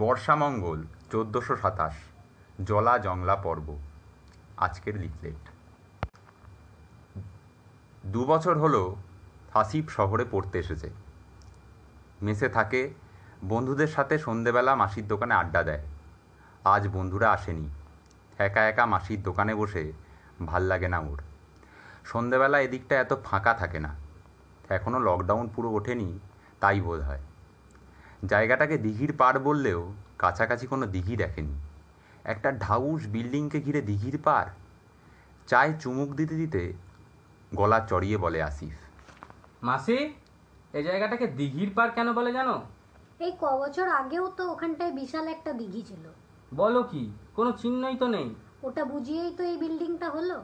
বর্ষামঙ্গল, চোদ্দোশো সাতাশ, জলা জংলা পর্ব, আজকের লিফলেট। দু বছর হলো হাসিব শহরে পড়তে এসেছে। মেসে থাকে, বন্ধুদের সাথে সন্ধেবেলা মাসির দোকানে আড্ডা দেয়। আজ বন্ধুরা আসেনি, একা একা মাসির দোকানে বসে ভালো লাগে না ওর। সন্ধেবেলা এদিকটা এত ফাঁকা থাকে না। এখনও লকডাউন পুরো ওঠেনি, তাই বোধ হয় জায়গাটাকে দিঘির পাড় বললেও কাছাকাছি কোনো দিঘি দেখেনি। একটা ঢাউস বিল্ডিংকে ঘিরে দিঘির পাড়। চায় চুমুক দিতে দিতে গলা চড়িয়ে বলে আসিফ। মাসি এই জায়গাটাকে দিঘির পাড় কেন বলে জানো? এই ক বছর আগেও তো ওখানটায় বিশাল একটা দিঘি ছিল। বলো কি? কোনো চিহ্নই তো নেই। ওটা বুঝিয়েই তো এই বিল্ডিংটা হলো।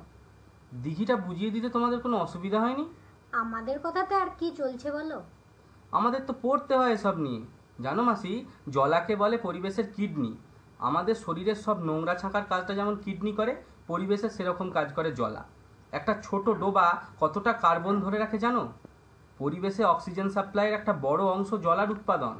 দিঘিটা বুঝিয়ে দিতে তোমাদের কোনো অসুবিধা হয়নি? আমাদের কথাতে আর কি চলছে বলো? আমাদের তো পড়তে হয় এসব নিয়ে। জানো মাসি, জলাকে বলে পরিবেশের কিডনি। আমাদের শরীরের সব নোংরা ছাঁকার কাজটা যেমন কিডনি করে পরিবেশের সেরকম কাজ করে জলা। একটা ছোট ডোবা কতটা কার্বন ধরে রাখে জানো? পরিবেশে অক্সিজেন সাপ্লাইয়ের একটা বড় অংশ জলার উৎপাদন।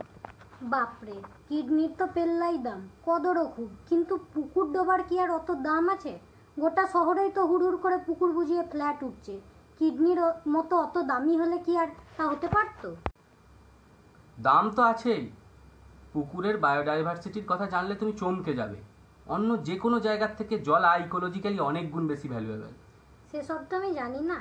বাপরে, কিডনির তো পেল্লাই দাম, কদরও খুব। কিন্তু পুকুর ডোবার কি আর অত দাম আছে? গোটা শহরেই তো হুড় করে পুকুর বুঝিয়ে ফ্ল্যাট উঠছে। কিডনির মতো অত দামি হলে কি আর তা হতে পারতো? দাম তো আছেই। পুকুরের বায়োডাইভার্সিটির কথা জানলে তুমি চমকে যাবে। অন্য যে কোনো জায়গার থেকে জল ইকোলজিক্যালি অনেক গুণ বেশি ভ্যালুয়েবল সেসব তো আমি জানি না।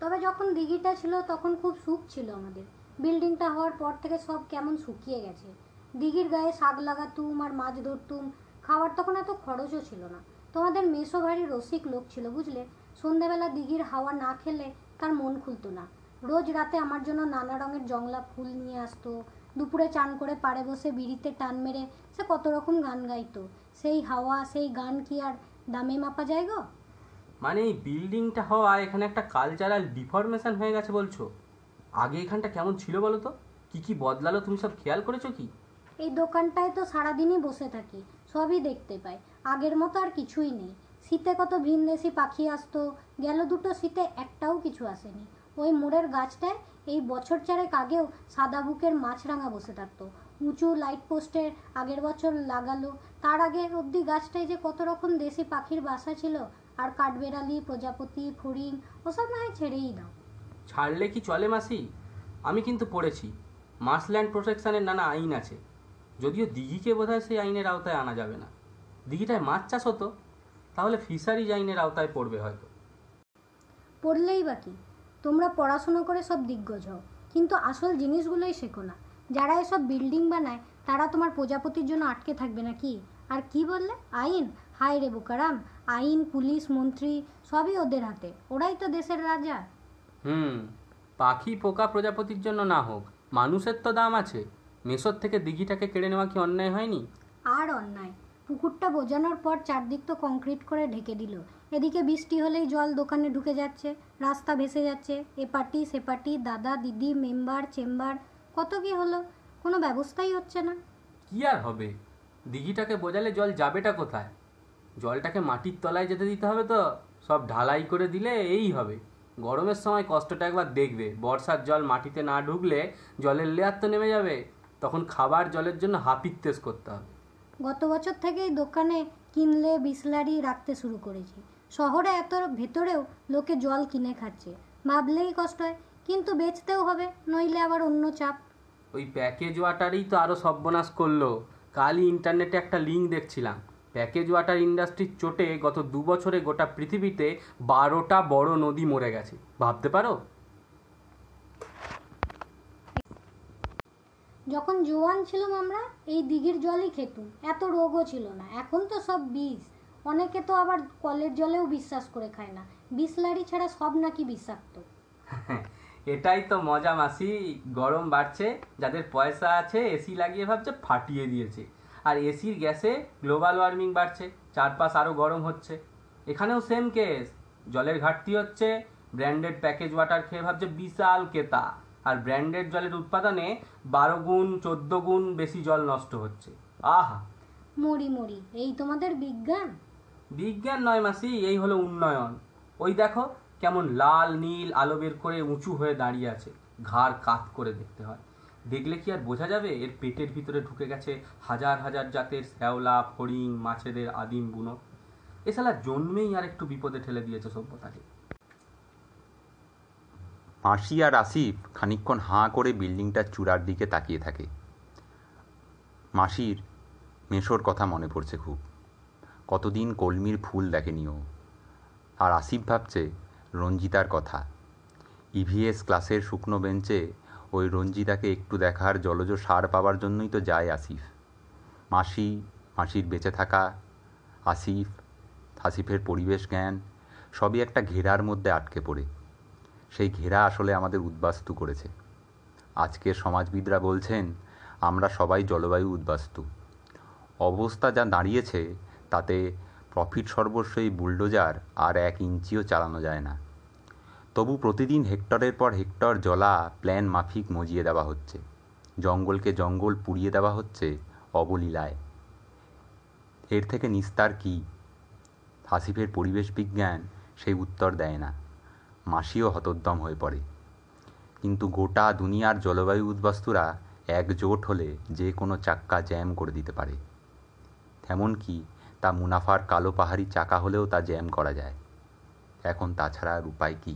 তবে যখন দিঘিটা ছিল তখন খুব সুখ ছিল আমাদের। বিল্ডিংটা হওয়ার পর থেকে সব কেমন শুকিয়ে গেছে। দিঘির গায়ে শাক লাগাতুম আর মাছ ধরতুম, খাওয়ার তখন এত খরচও ছিল না। তোমাদের মেসো ভারী রসিক লোক ছিল, বুঝলে? সন্ধেবেলা দিঘির হাওয়া না খেলে তার মন খুলতো না। রোজ রাতে আমার জন্য নানা রঙের জংলা ফুল নিয়ে আসতো দুপুরে চান করে পাড়ে বসে বিড়িতে টান মেরে সে কত রকম গান গাইতো। সেই হাওয়া সেই গান কি আর দামে মাপা যায় গো? মানে এই বিল্ডিংটা হওয়া এখানে একটা কালচারাল ডিফরমেশন হয়ে গেছে বলছো? আগে এখানটা কেমন ছিল বলো তো? কি কি বদলালো তুমি সব খেয়াল করেছ কি? এই দোকানটায় তো সারাদিনই বসে থাকি সবই দেখতে পাই। আগের মতো আর কিছুই নেই। শীতে কত ভিনদেশি পাখি আসতো গেল দুটো শীতে একটাও কিছু আসেনি। ওই মোড়ের গাছটায় এই বছর চারেক আগেও সাদা বুকের মাছরাঙা বসে থাকতো। উঁচু লাইট পোস্টের আগের বছর লাগালো। তার আগে অবধি গাছটায় যে কত রকম দেশি পাখির বাসা ছিল আর কাঠবেড়ালি প্রজাপতি ফড়িং ওসব না হয় ছেড়েই দাও। ছাড়লে কি চলে মাসি? আমি কিন্তু পড়েছি। মার্সল্যান্ড প্রোটেকশনের নানা আইন আছে। যদিও দিঘিকে বোধহয় সেই আইনের আওতায় আনা যাবে না। দিঘিটায় মাছ চাষ হতো তাহলে ফিশারিজ আইনের আওতায় পড়বে হয়তো। পড়লেই বাকি তোমরা পড়াশোনা করে সব দিগ্গজ হও। কিন্তু আসল জিনিসগুলোই শেখো না। যারা এসব বিল্ডিং বানায় তারা তোমার প্রজাপতির জন্য আটকে থাকবে নাকি? আর কি বললে? আইন? হায় রে বোকারাম! আইন পুলিশ মন্ত্রী সবই ওদের হাতে। ওরাই তো দেশের রাজা। হুম পাখি পোকা প্রজাপতির জন্য না হোক মানুষের তো দাম আছে। মেসর থেকে দিঘিটাকে কেড়ে নেওয়া কি অন্যায় হয়নি? আর অন্যায়। পুকুরটা বোঝানোর পর চারদিক তো কংক্রিট করে ঢেকে দিল। এদিকে বৃষ্টি হলেই জল দোকানে ঢুকে যাচ্ছে, রাস্তা ভেসে যাচ্ছে। এ পার্টি সে পার্টি দাদা, দিদি, মেম্বার, চেম্বার, কত কি হলো? কোনো ব্যবস্থাই হচ্ছে না। কি আর হবে? দিঘিটাকে বোঝালে জল যাবেটা কোথায়? জলটাকে মাটির তলায় যেতে দিতে হবে তো, সব ঢালাই করে দিলে এই হবে। গরমের সময় কষ্টটা একবার দেখবে। বর্ষার জল মাটিতে না ঢুকলে জলের লেয়ার তো নেমে যাবে। তখন খাবার জলের জন্য হাপিত্তেস করতে হবে। গত বছর থেকেই দোকানে কিনলে বিসলারি রাখতে শুরু করেছি। শহরে এত ভেতরেও লোকে জল কিনে খাচ্ছে। ভাবলেই কষ্ট হয়, কিন্তু বেচতেও হবে, নইলে আবার অন্য চাপ। ওই প্যাকেজ ওয়াটারই তো আরও সর্বনাশ করল। কালই ইন্টারনেটে একটা লিঙ্ক দেখছিলাম। প্যাকেজ ওয়াটার ইন্ডাস্ট্রির চোটে গত দু বছরে গোটা পৃথিবীতে বারোটা বড় নদী মরে গেছে। ভাবতে পারো? যখন জোয়ান ছিলাম আমরা, এই দিঘির জলই খেতুম। এত রোগও ছিল না। এখন তো সব বিষ অনেকে তো আবার কলের জলেও বিশ্বাস করে খায় না। বিসলারি ছাড়া সব নাকি বিষাক্ত। এটাই তো মজা মাসি। গরম বাড়ছে, যাদের পয়সা আছে এসি লাগিয়ে ভাবছে, ফাটিয়ে দিয়েছে। আর এসির গ্যাসে গ্লোবাল ওয়ার্মিং বাড়ছে। চারপাশ আরও গরম হচ্ছে। এখানেও সেম কেস জলের ঘাটতি হচ্ছে ব্র্যান্ডেড প্যাকেজ ওয়াটার খেয়ে ভাবছে, বিশাল কেতা। আর ব্র্যান্ডেড জলের উৎপাদনে বারো গুণ চোদ্দ গুণ বেশি জল নষ্ট হচ্ছে। আহা! মরি মরি এই তোমাদের বিজ্ঞান? বিজ্ঞান নয় মাসি এই হলো উন্নয়ন। ওই দেখো কেমন লাল নীল আলো বের করে উঁচু হয়ে দাঁড়িয়ে আছে। ঘাড় কাত করে দেখতে হয়। দেখলে কি আর বোঝা যাবে? এর পেটের ভিতরে ঢুকে গেছে হাজার হাজার জাতের শ্যাওলা ফড়িং মাছেদের আদিম বুনো এ শালা জন্মেই আর একটু বিপদে ঠেলে দিয়েছে সভ্যতাকে। মাসি আর আসিফ খানিকক্ষণ হাঁ করে বিল্ডিংটার চূড়ার দিকে তাকিয়ে থাকে। মাসির মেশোর কথা মনে পড়ছে খুব। কতদিন কলমির ফুল দেখেনি ও আর আসিফ ভাবছে রঞ্জিতার কথা। ইভিএস ক্লাসের শুকনো বেঞ্চে ওই রঞ্জিতাকে একটু দেখার জলজ সার পাওয়ার জন্যই তো যায় আসিফ। মাসি, মাসির বেঁচে থাকা, আসিফ, আসিফের পরিবেশ জ্ঞান সবই একটা ঘেরার মধ্যে আটকে পড়ে। সেই ঘেরা আসলে আমাদের উদ্বাস্তু করেছে। আজকের সমাজবিদরা বলছেন, আমরা সবাই জলবায়ু উদ্বাস্তু। অবস্থা যা দাঁড়িয়েছে, তাতে প্রফিট সর্বস্বই বুলডোজার আর এক ইঞ্চিও চালানো যায় না। তবু প্রতিদিন হেক্টরের পর হেক্টর জলা প্ল্যান মাফিক মজিয়ে দেওয়া হচ্ছে। জঙ্গলকে জঙ্গল পুড়িয়ে দেওয়া হচ্ছে অবলীলায়। এর থেকে নিস্তার কী? হাসিফের পরিবেশ বিজ্ঞান সেই উত্তর দেয় না। মাসিও হতোদ্যম হয়ে পড়ে। কিন্তু গোটা দুনিয়ার জলবায়ু উদ্বাস্তুরা একজোট হলে যে কোনো চাক্কা জ্যাম করে দিতে পারে। এমনকি তা মুনাফার কালো পাহাড়ি চাকা হলেও তা জ্যাম করা যায়। এখন তাছাড়া আর উপায় কী?